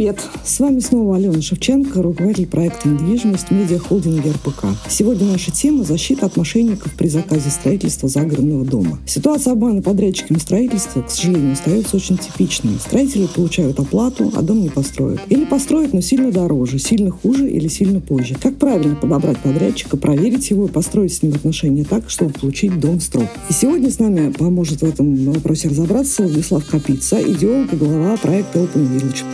Привет! С вами снова Алена Шевченко, руководитель проекта «Недвижимость» медиахолдинга РПК. Сегодня наша тема – защита от мошенников при заказе строительства загородного дома. Ситуация обмана подрядчиками строительства, к сожалению, остается очень типичной. Строители получают оплату, а дом не построят. Или построят, но сильно дороже, сильно хуже или сильно позже. Как правильно подобрать подрядчика, проверить его и построить с ним отношения так, чтобы получить дом в срок? И сегодня с нами поможет в этом вопросе разобраться Владислав Капица, идеолог и глава проекта Open Village.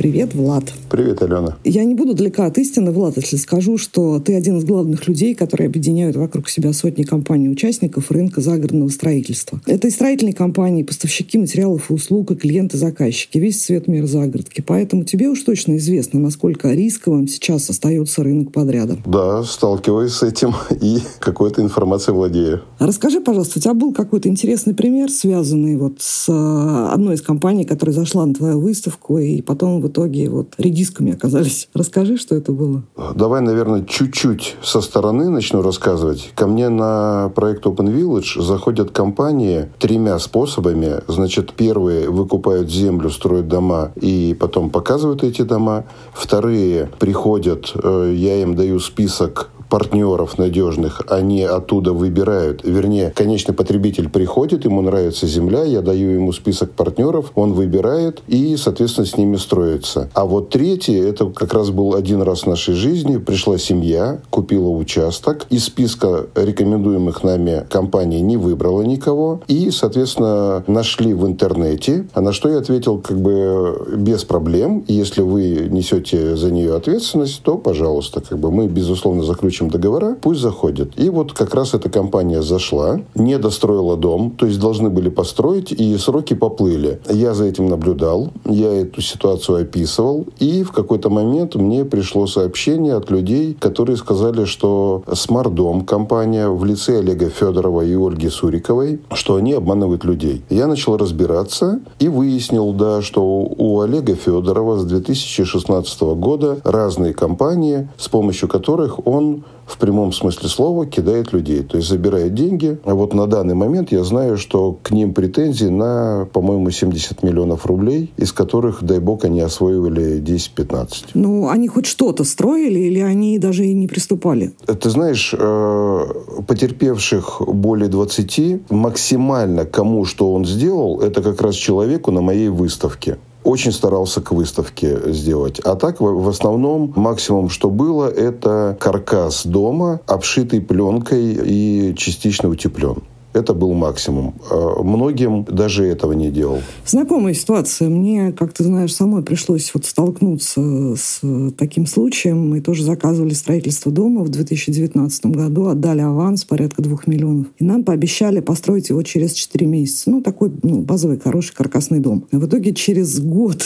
Привет, Влад. Привет, Алена. Я не буду далека от истины, Влад, если скажу, что ты один из главных людей, которые объединяют вокруг себя сотни компаний-участников рынка загородного строительства. Это и строительные компании, и поставщики материалов и услуг, и клиенты-заказчики, весь цвет мира загородки. Поэтому тебе уж точно известно, насколько рисковым сейчас остается рынок подряда. Да, сталкиваюсь с этим и какой-то информацией владею. Расскажи, пожалуйста, у тебя был какой-то интересный пример, связанный вот с э, одной из компаний, которая зашла на твою выставку, и потом в итоге вот редисками оказались. Расскажи, что это было. Давай, наверное, чуть-чуть со стороны начну рассказывать. Ко мне на проект Open Village заходят компании тремя способами. Значит, первые выкупают землю, строят дома и потом показывают эти дома. Вторые приходят, э, я им даю список партнеров надежных, они оттуда выбирают. Вернее, конечный потребитель приходит, ему нравится земля, я даю ему список партнеров, он выбирает и, соответственно, с ними строится. А вот третий, это как раз был один раз в нашей жизни, пришла семья, купила участок, из списка рекомендуемых нами компаний не выбрала никого, и, соответственно, нашли в интернете, а на что я ответил как бы без проблем, если вы несете за нее ответственность, то, пожалуйста, как бы мы, безусловно, заключим заключим договора, пусть заходят. И вот как раз эта компания зашла, не достроила дом, то есть должны были построить, и сроки поплыли. Я за этим наблюдал, я эту ситуацию описывал, и в какой-то момент мне пришло сообщение от людей, которые сказали, что Смардом компания в лице Олега Федорова и Ольги Суриковой, что они обманывают людей. Я начал разбираться и выяснил, да, что у Олега Федорова с 2016 года разные компании, с помощью которых он в прямом смысле слова кидает людей, то есть забирает деньги. А вот на данный момент я знаю, что к ним претензии на, по-моему, 70 миллионов рублей, из которых, дай бог, они освоивали 10-15. Ну, они хоть что-то строили или они даже и не приступали? Ты знаешь, э, потерпевших более 20, максимально кому что он сделал, это как раз человеку на моей выставке очень старался к выставке сделать. А так, в основном, максимум, что было, это каркас дома, обшитый пленкой и частично утеплен. Это был максимум. А многим даже этого не делал. Знакомая ситуация. Мне, как ты знаешь, самой пришлось вот столкнуться с таким случаем. Мы тоже заказывали строительство дома в 2019 году, отдали аванс порядка двух миллионов. И нам пообещали построить его через 4 месяца. Ну, такой ну, базовый, хороший, каркасный дом. В итоге через год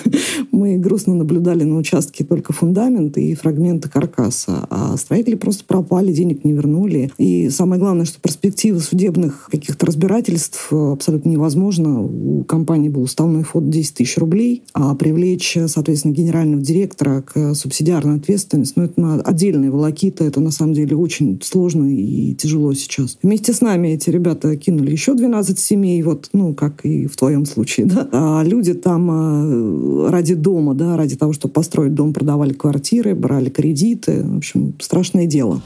мы грустно наблюдали на участке только фундамент и фрагменты каркаса. А строители просто пропали, денег не вернули. И самое главное, что перспективы судебных судебных каких-то разбирательств э, абсолютно невозможно. У компании был уставной фонд 10 тысяч рублей, а привлечь, соответственно, генерального директора к субсидиарной ответственности, ну, это отдельные волокиты, это на самом деле очень сложно и тяжело сейчас. Вместе с нами эти ребята кинули еще 12 семей, вот, ну, как и в твоем случае, да. А люди там э, ради дома, да, ради того, чтобы построить дом, продавали квартиры, брали кредиты. В общем, страшное дело.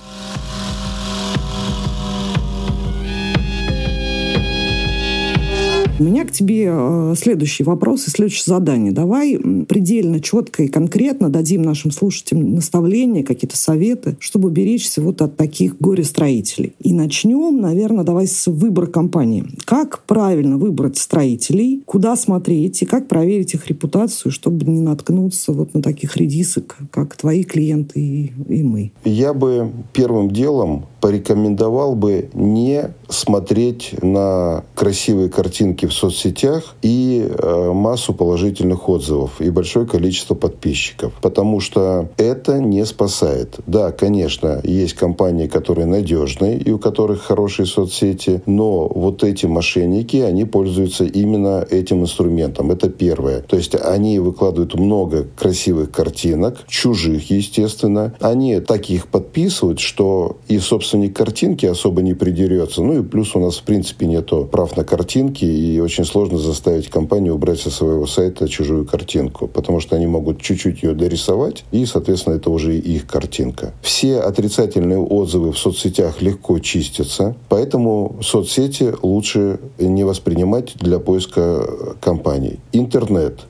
У меня к тебе э, следующий вопрос и следующее задание. Давай предельно четко и конкретно дадим нашим слушателям наставления, какие-то советы, чтобы беречься вот от таких горе-строителей. И начнем, наверное, давай с выбора компании. Как правильно выбрать строителей, куда смотреть и как проверить их репутацию, чтобы не наткнуться вот на таких редисок, как твои клиенты и, и мы? Я бы первым делом порекомендовал бы не смотреть на красивые картинки в соцсетях и э, массу положительных отзывов и большое количество подписчиков, потому что это не спасает. Да, конечно, есть компании, которые надежные и у которых хорошие соцсети, но вот эти мошенники, они пользуются именно этим инструментом. Это первое. То есть они выкладывают много красивых картинок, чужих, естественно. Они таких подписывают, что и, собственно, собственник картинки особо не придерется. Ну и плюс у нас, в принципе, нету прав на картинки, и очень сложно заставить компанию убрать со своего сайта чужую картинку, потому что они могут чуть-чуть ее дорисовать, и, соответственно, это уже их картинка. Все отрицательные отзывы в соцсетях легко чистятся, поэтому соцсети лучше не воспринимать для поиска компаний. Интернет,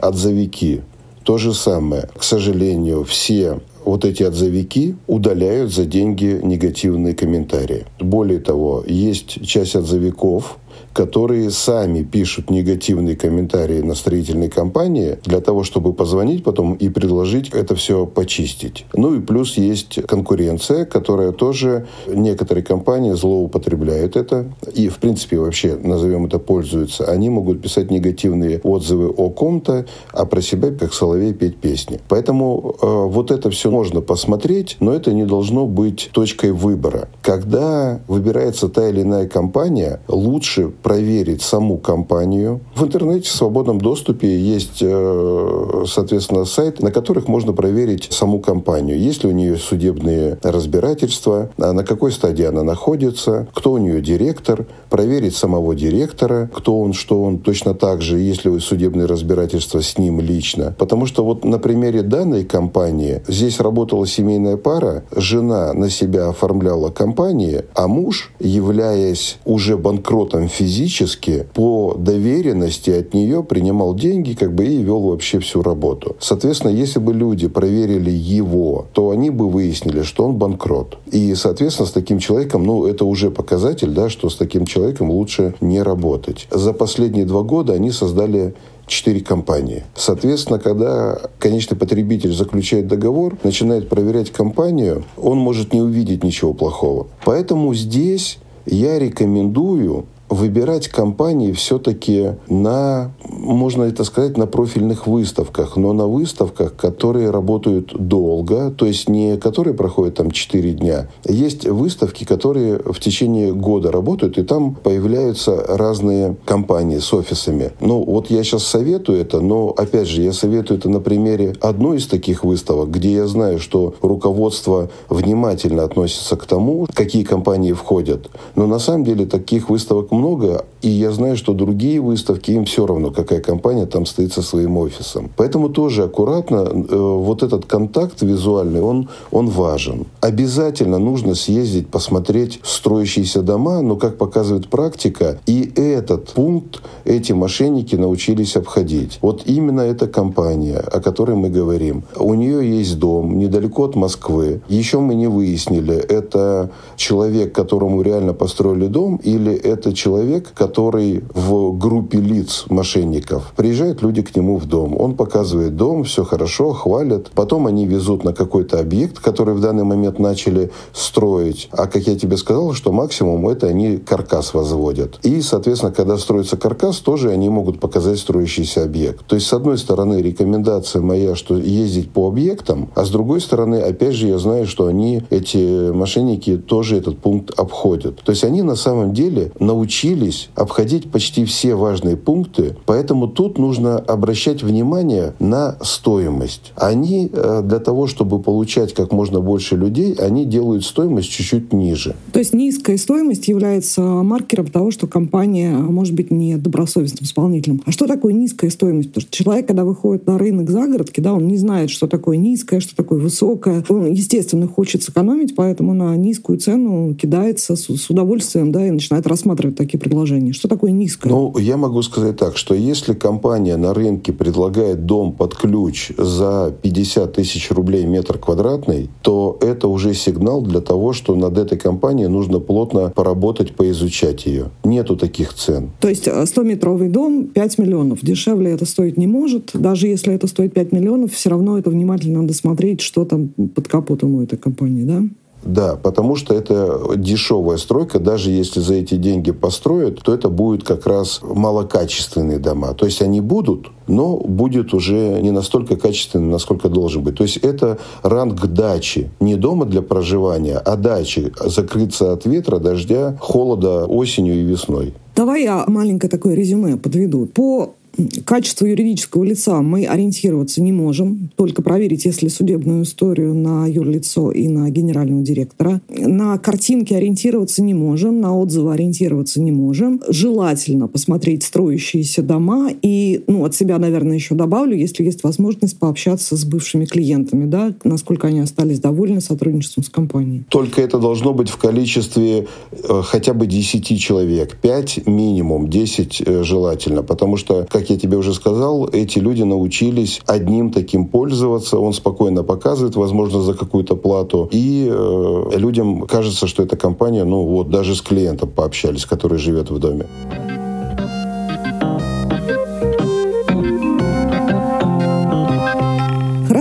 отзывики, то же самое. К сожалению, все вот эти отзывики удаляют за деньги негативные комментарии. Более того, есть часть отзывиков, которые сами пишут негативные комментарии на строительной компании для того, чтобы позвонить потом и предложить это все почистить. Ну и плюс есть конкуренция, которая тоже некоторые компании злоупотребляют это и, в принципе, вообще, назовем это, пользуются. Они могут писать негативные отзывы о ком-то, а про себя, как соловей, петь песни. Поэтому э, вот это все можно посмотреть, но это не должно быть точкой выбора. Когда выбирается та или иная компания, лучше проверить саму компанию. В интернете в свободном доступе есть, э, соответственно, сайты, на которых можно проверить саму компанию. Есть ли у нее судебные разбирательства, а на какой стадии она находится, кто у нее директор, проверить самого директора, кто он, что он, точно так же, есть ли судебные разбирательства с ним лично. Потому что вот на примере данной компании здесь работала семейная пара, жена на себя оформляла компании, а муж, являясь уже банкротом физически, физически по доверенности от нее принимал деньги как бы и вел вообще всю работу. Соответственно, если бы люди проверили его, то они бы выяснили, что он банкрот. И, соответственно, с таким человеком, ну, это уже показатель, да, что с таким человеком лучше не работать. За последние два года они создали четыре компании. Соответственно, когда конечный потребитель заключает договор, начинает проверять компанию, он может не увидеть ничего плохого. Поэтому здесь я рекомендую выбирать компании все-таки на, можно это сказать, на профильных выставках, но на выставках, которые работают долго, то есть не которые проходят там 4 дня. Есть выставки, которые в течение года работают, и там появляются разные компании с офисами. Ну, вот я сейчас советую это, но, опять же, я советую это на примере одной из таких выставок, где я знаю, что руководство внимательно относится к тому, какие компании входят. Но на самом деле таких выставок много, и я знаю, что другие выставки, им все равно, какая компания там стоит со своим офисом. Поэтому тоже аккуратно, э, вот этот контакт визуальный, он, он важен. Обязательно нужно съездить, посмотреть строящиеся дома, но, как показывает практика, и этот пункт эти мошенники научились обходить. Вот именно эта компания, о которой мы говорим, у нее есть дом недалеко от Москвы. Еще мы не выяснили, это человек, которому реально построили дом, или это человек, человек, который в группе лиц мошенников. Приезжают люди к нему в дом. Он показывает дом, все хорошо, хвалят. Потом они везут на какой-то объект, который в данный момент начали строить. А как я тебе сказал, что максимум это они каркас возводят. И, соответственно, когда строится каркас, тоже они могут показать строящийся объект. То есть, с одной стороны, рекомендация моя, что ездить по объектам, а с другой стороны, опять же, я знаю, что они, эти мошенники, тоже этот пункт обходят. То есть, они на самом деле научились научились обходить почти все важные пункты, поэтому тут нужно обращать внимание на стоимость. Они э, для того, чтобы получать как можно больше людей, они делают стоимость чуть-чуть ниже. То есть низкая стоимость является маркером того, что компания может быть не добросовестным исполнителем. А что такое низкая стоимость? Потому что человек, когда выходит на рынок загородки, да, он не знает, что такое низкое, что такое высокое. Он, естественно, хочет сэкономить, поэтому на низкую цену кидается с, с удовольствием, да, и начинает рассматривать такие предложения? Что такое низкое? Ну, я могу сказать так, что если компания на рынке предлагает дом под ключ за 50 тысяч рублей метр квадратный, то это уже сигнал для того, что над этой компанией нужно плотно поработать, поизучать ее. Нету таких цен. То есть 100-метровый э, дом 5 миллионов. Дешевле это стоить не может. Даже если это стоит 5 миллионов, все равно это внимательно надо смотреть, что там под капотом у этой компании, да? Да, потому что это дешевая стройка. Даже если за эти деньги построят, то это будет как раз малокачественные дома. То есть они будут, но будет уже не настолько качественный, насколько должен быть. То есть это ранг дачи. Не дома для проживания, а дачи. Закрыться от ветра, дождя, холода осенью и весной. Давай я маленькое такое резюме подведу. По качество юридического лица мы ориентироваться не можем, только проверить, если судебную историю на юрлицо и на генерального директора. На картинки ориентироваться не можем, на отзывы ориентироваться не можем. Желательно посмотреть строящиеся дома и, ну, от себя, наверное, еще добавлю, если есть возможность пообщаться с бывшими клиентами, да, насколько они остались довольны сотрудничеством с компанией. Только это должно быть в количестве э, хотя бы 10 человек, 5 минимум, 10 э, желательно, потому что, как я тебе уже сказал, эти люди научились одним таким пользоваться, он спокойно показывает, возможно, за какую-то плату, и э, людям кажется, что эта компания, ну вот, даже с клиентом пообщались, который живет в доме.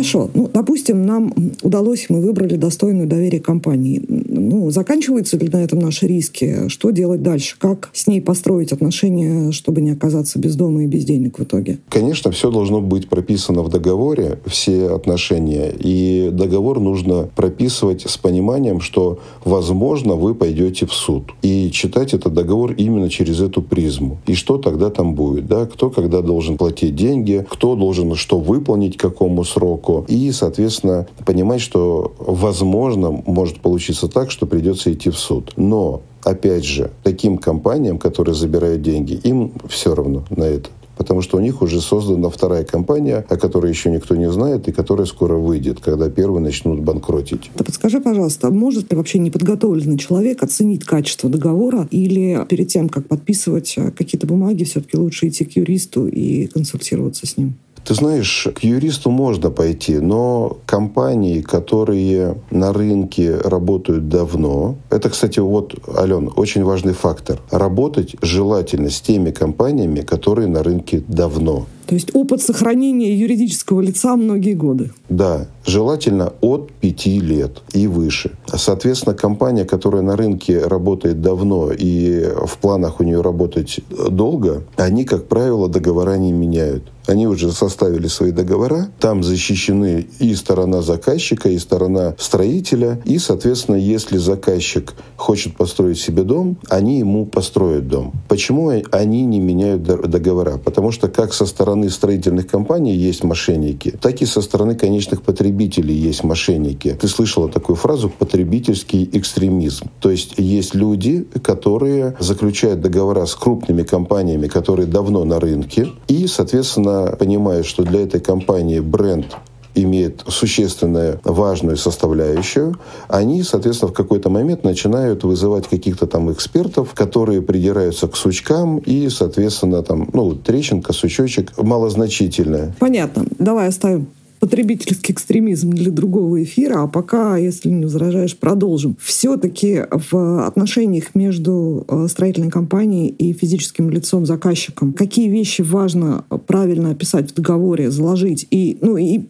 Хорошо. Ну, допустим, нам удалось, мы выбрали достойную доверие компании. Ну, заканчиваются ли на этом наши риски? Что делать дальше? Как с ней построить отношения, чтобы не оказаться без дома и без денег в итоге? Конечно, все должно быть прописано в договоре, все отношения. И договор нужно прописывать с пониманием, что, возможно, вы пойдете в суд. И читать этот договор именно через эту призму. И что тогда там будет? Да? Кто когда должен платить деньги, кто должен что выполнить, к какому сроку. И, соответственно, понимать, что, возможно, может получиться так, что придется идти в суд. Но опять же, таким компаниям, которые забирают деньги, им все равно на это потому что у них уже создана вторая компания, о которой еще никто не знает и которая скоро выйдет, когда первые начнут банкротить. Да подскажи, пожалуйста, может ли вообще неподготовленный человек оценить качество договора или перед тем, как подписывать э, какие-то бумаги, все-таки лучше идти к юристу и консультироваться с ним? Ты знаешь, к юристу можно пойти, но компании, которые на рынке работают давно, это, кстати, вот, Ален, очень важный фактор. Работать желательно с теми компаниями, которые на рынке давно. То есть опыт сохранения юридического лица многие годы. Да, желательно от пяти лет и выше. Соответственно, компания, которая на рынке работает давно и в планах у нее работать долго, они, как правило, договора не меняют. Они уже составили свои договора. Там защищены и сторона заказчика, и сторона строителя. И, соответственно, если заказчик хочет построить себе дом, они ему построят дом. Почему они не меняют договора? Потому что как со стороны строительных компаний есть мошенники, так и со стороны конечных потребителей есть мошенники. Ты слышала такую фразу «потребительский экстремизм». То есть есть люди, которые заключают договора с крупными компаниями, которые давно на рынке, и, соответственно, понимает, что для этой компании бренд имеет существенную важную составляющую, они, соответственно, в какой-то момент начинают вызывать каких-то там экспертов, которые придираются к сучкам, и, соответственно, там, ну, трещинка, сучочек малозначительная. Понятно. Давай оставим потребительский экстремизм для другого эфира, а пока, если не возражаешь, продолжим. Все-таки в отношениях между э, строительной компанией и физическим лицом заказчиком, какие вещи важно правильно описать в договоре, заложить? И, ну, и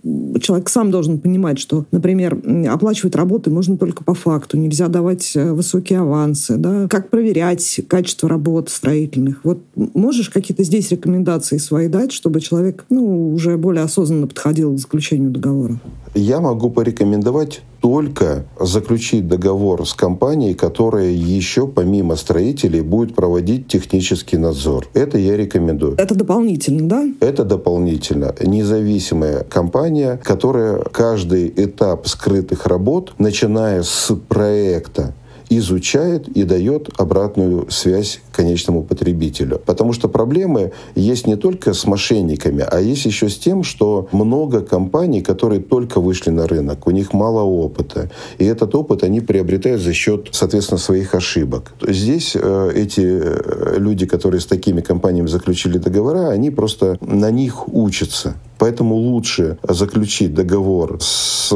человек сам должен понимать, что, например, оплачивать работы можно только по факту, нельзя давать э, высокие авансы, да? как проверять качество работ строительных. Вот можешь какие-то здесь рекомендации свои дать, чтобы человек ну, уже более осознанно подходил к заключению заключению договора? Я могу порекомендовать только заключить договор с компанией, которая еще помимо строителей будет проводить технический надзор. Это я рекомендую. Это дополнительно, да? Это дополнительно. Независимая компания, которая каждый этап скрытых работ, начиная с проекта, изучает и дает обратную связь конечному потребителю. Потому что проблемы есть не только с мошенниками, а есть еще с тем, что много компаний, которые только вышли на рынок, у них мало опыта. И этот опыт они приобретают за счет, соответственно, своих ошибок. Здесь э, эти э, люди, которые с такими компаниями заключили договора, они просто на них учатся. Поэтому лучше заключить договор с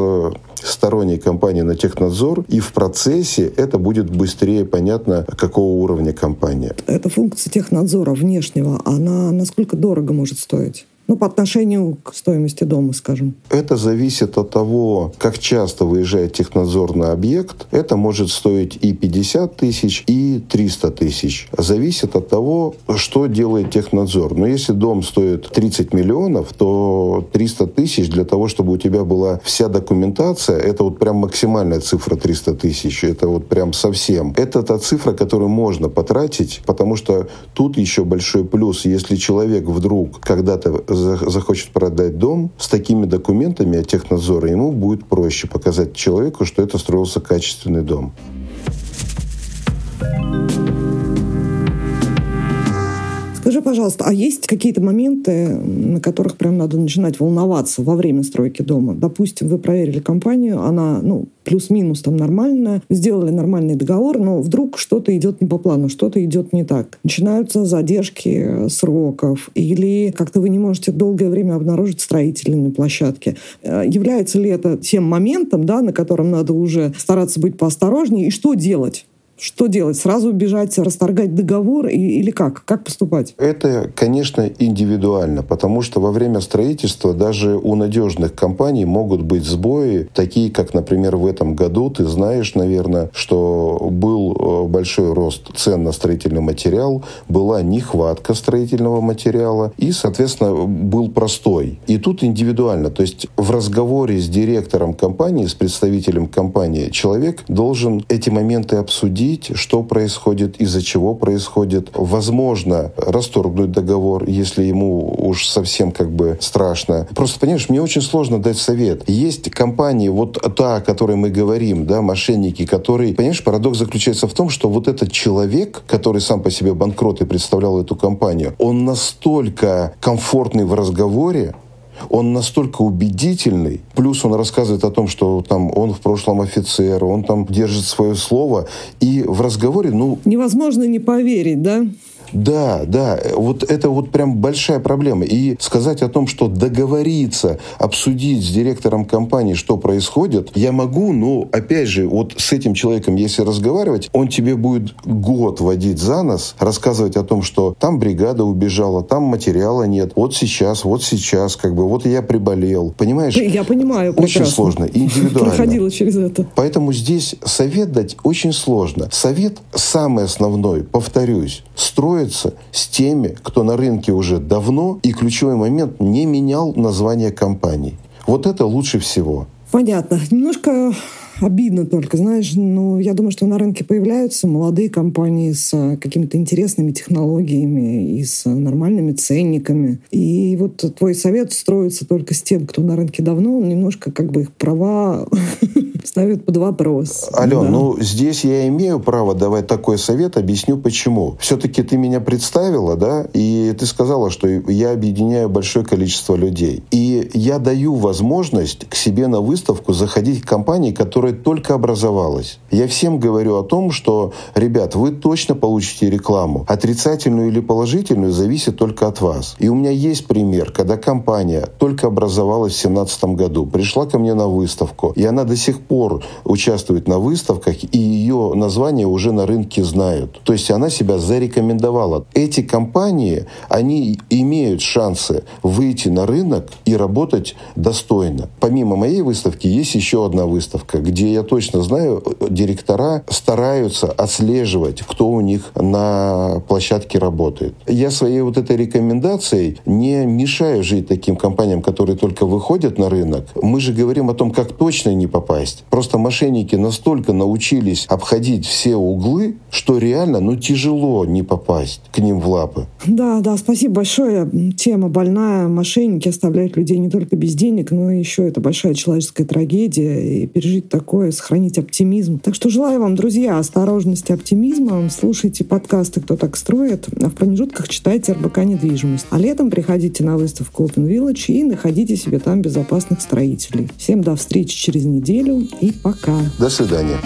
сторонней компанией на технадзор, и в процессе это будет быстрее понятно, какого уровня компания. Эта функция технадзора внешнего, она насколько дорого может стоить? Ну, по отношению к стоимости дома, скажем. Это зависит от того, как часто выезжает технадзор на объект. Это может стоить и 50 тысяч, и 300 тысяч. Зависит от того, что делает технадзор. Но если дом стоит 30 миллионов, то 300 тысяч для того, чтобы у тебя была вся документация, это вот прям максимальная цифра 300 тысяч. Это вот прям совсем. Это та цифра, которую можно потратить, потому что тут еще большой плюс. Если человек вдруг когда-то захочет продать дом, с такими документами от технадзора ему будет проще показать человеку, что это строился качественный дом. Скажи, пожалуйста, а есть какие-то моменты, на которых прям надо начинать волноваться во время стройки дома? Допустим, вы проверили компанию, она, ну, плюс-минус там нормальная, сделали нормальный договор, но вдруг что-то идет не по плану, что-то идет не так. Начинаются задержки сроков, или как-то вы не можете долгое время обнаружить строителей на площадке. Э, является ли это тем моментом, да, на котором надо уже стараться быть поосторожнее, и что делать? Что делать? Сразу бежать, расторгать договор или как? Как поступать? Это, конечно, индивидуально, потому что во время строительства даже у надежных компаний могут быть сбои, такие как, например, в этом году. Ты знаешь, наверное, что был э, большой рост цен на строительный материал, была нехватка строительного материала и, соответственно, был простой. И тут индивидуально. То есть в разговоре с директором компании, с представителем компании, человек должен эти моменты обсудить обсудить, что происходит, из-за чего происходит. Возможно, расторгнуть договор, если ему уж совсем как бы страшно. Просто, понимаешь, мне очень сложно дать совет. Есть компании, вот та, о которой мы говорим, да, мошенники, которые, понимаешь, парадокс заключается в том, что вот этот человек, который сам по себе банкрот и представлял эту компанию, он настолько комфортный в разговоре, он настолько убедительный, плюс он рассказывает о том, что там он в прошлом офицер, он там держит свое слово, и в разговоре, ну... Невозможно не поверить, да? Да, да, вот это вот прям большая проблема. И сказать о том, что договориться, обсудить с директором компании, что происходит, я могу, но опять же, вот с этим человеком, если разговаривать, он тебе будет год водить за нос, рассказывать о том, что там бригада убежала, там материала нет, вот сейчас, вот сейчас, как бы, вот я приболел. Понимаешь? Я понимаю прекрасно. Очень сложно, индивидуально. Проходила через это. Поэтому здесь совет дать очень сложно. Совет самый основной, повторюсь, строить строится с теми, кто на рынке уже давно и ключевой момент не менял название компании. Вот это лучше всего. Понятно. Немножко обидно только, знаешь, ну, я думаю, что на рынке появляются молодые компании с какими-то интересными технологиями и с нормальными ценниками. И вот твой совет строится только с тем, кто на рынке давно, он немножко как бы их права ставит под вопрос. Ален, да. ну здесь я имею право давать такой совет, объясню почему. Все-таки ты меня представила, да, и ты сказала, что я объединяю большое количество людей. И я даю возможность к себе на выставку заходить компании, которые которая только образовалась. Я всем говорю о том, что, ребят, вы точно получите рекламу. Отрицательную или положительную зависит только от вас. И у меня есть пример, когда компания только образовалась в 2017 году, пришла ко мне на выставку, и она до сих пор участвует на выставках, и ее название уже на рынке знают. То есть она себя зарекомендовала. Эти компании, они имеют шансы выйти на рынок и работать достойно. Помимо моей выставки есть еще одна выставка, где я точно знаю, директора стараются отслеживать, кто у них на площадке работает. Я своей вот этой рекомендацией не мешаю жить таким компаниям, которые только выходят на рынок. Мы же говорим о том, как точно не попасть. Просто мошенники настолько научились обходить все углы, что реально, ну, тяжело не попасть к ним в лапы. Да, да, спасибо большое. Тема больная. Мошенники оставляют людей не только без денег, но еще это большая человеческая трагедия. И пережить такое, сохранить оптимизм. Так что желаю вам, друзья, осторожности, оптимизма. Слушайте подкасты «Кто так строит», а в промежутках читайте РБК «Недвижимость». А летом приходите на выставку Open Village и находите себе там безопасных строителей. Всем до встречи через неделю и пока. До свидания.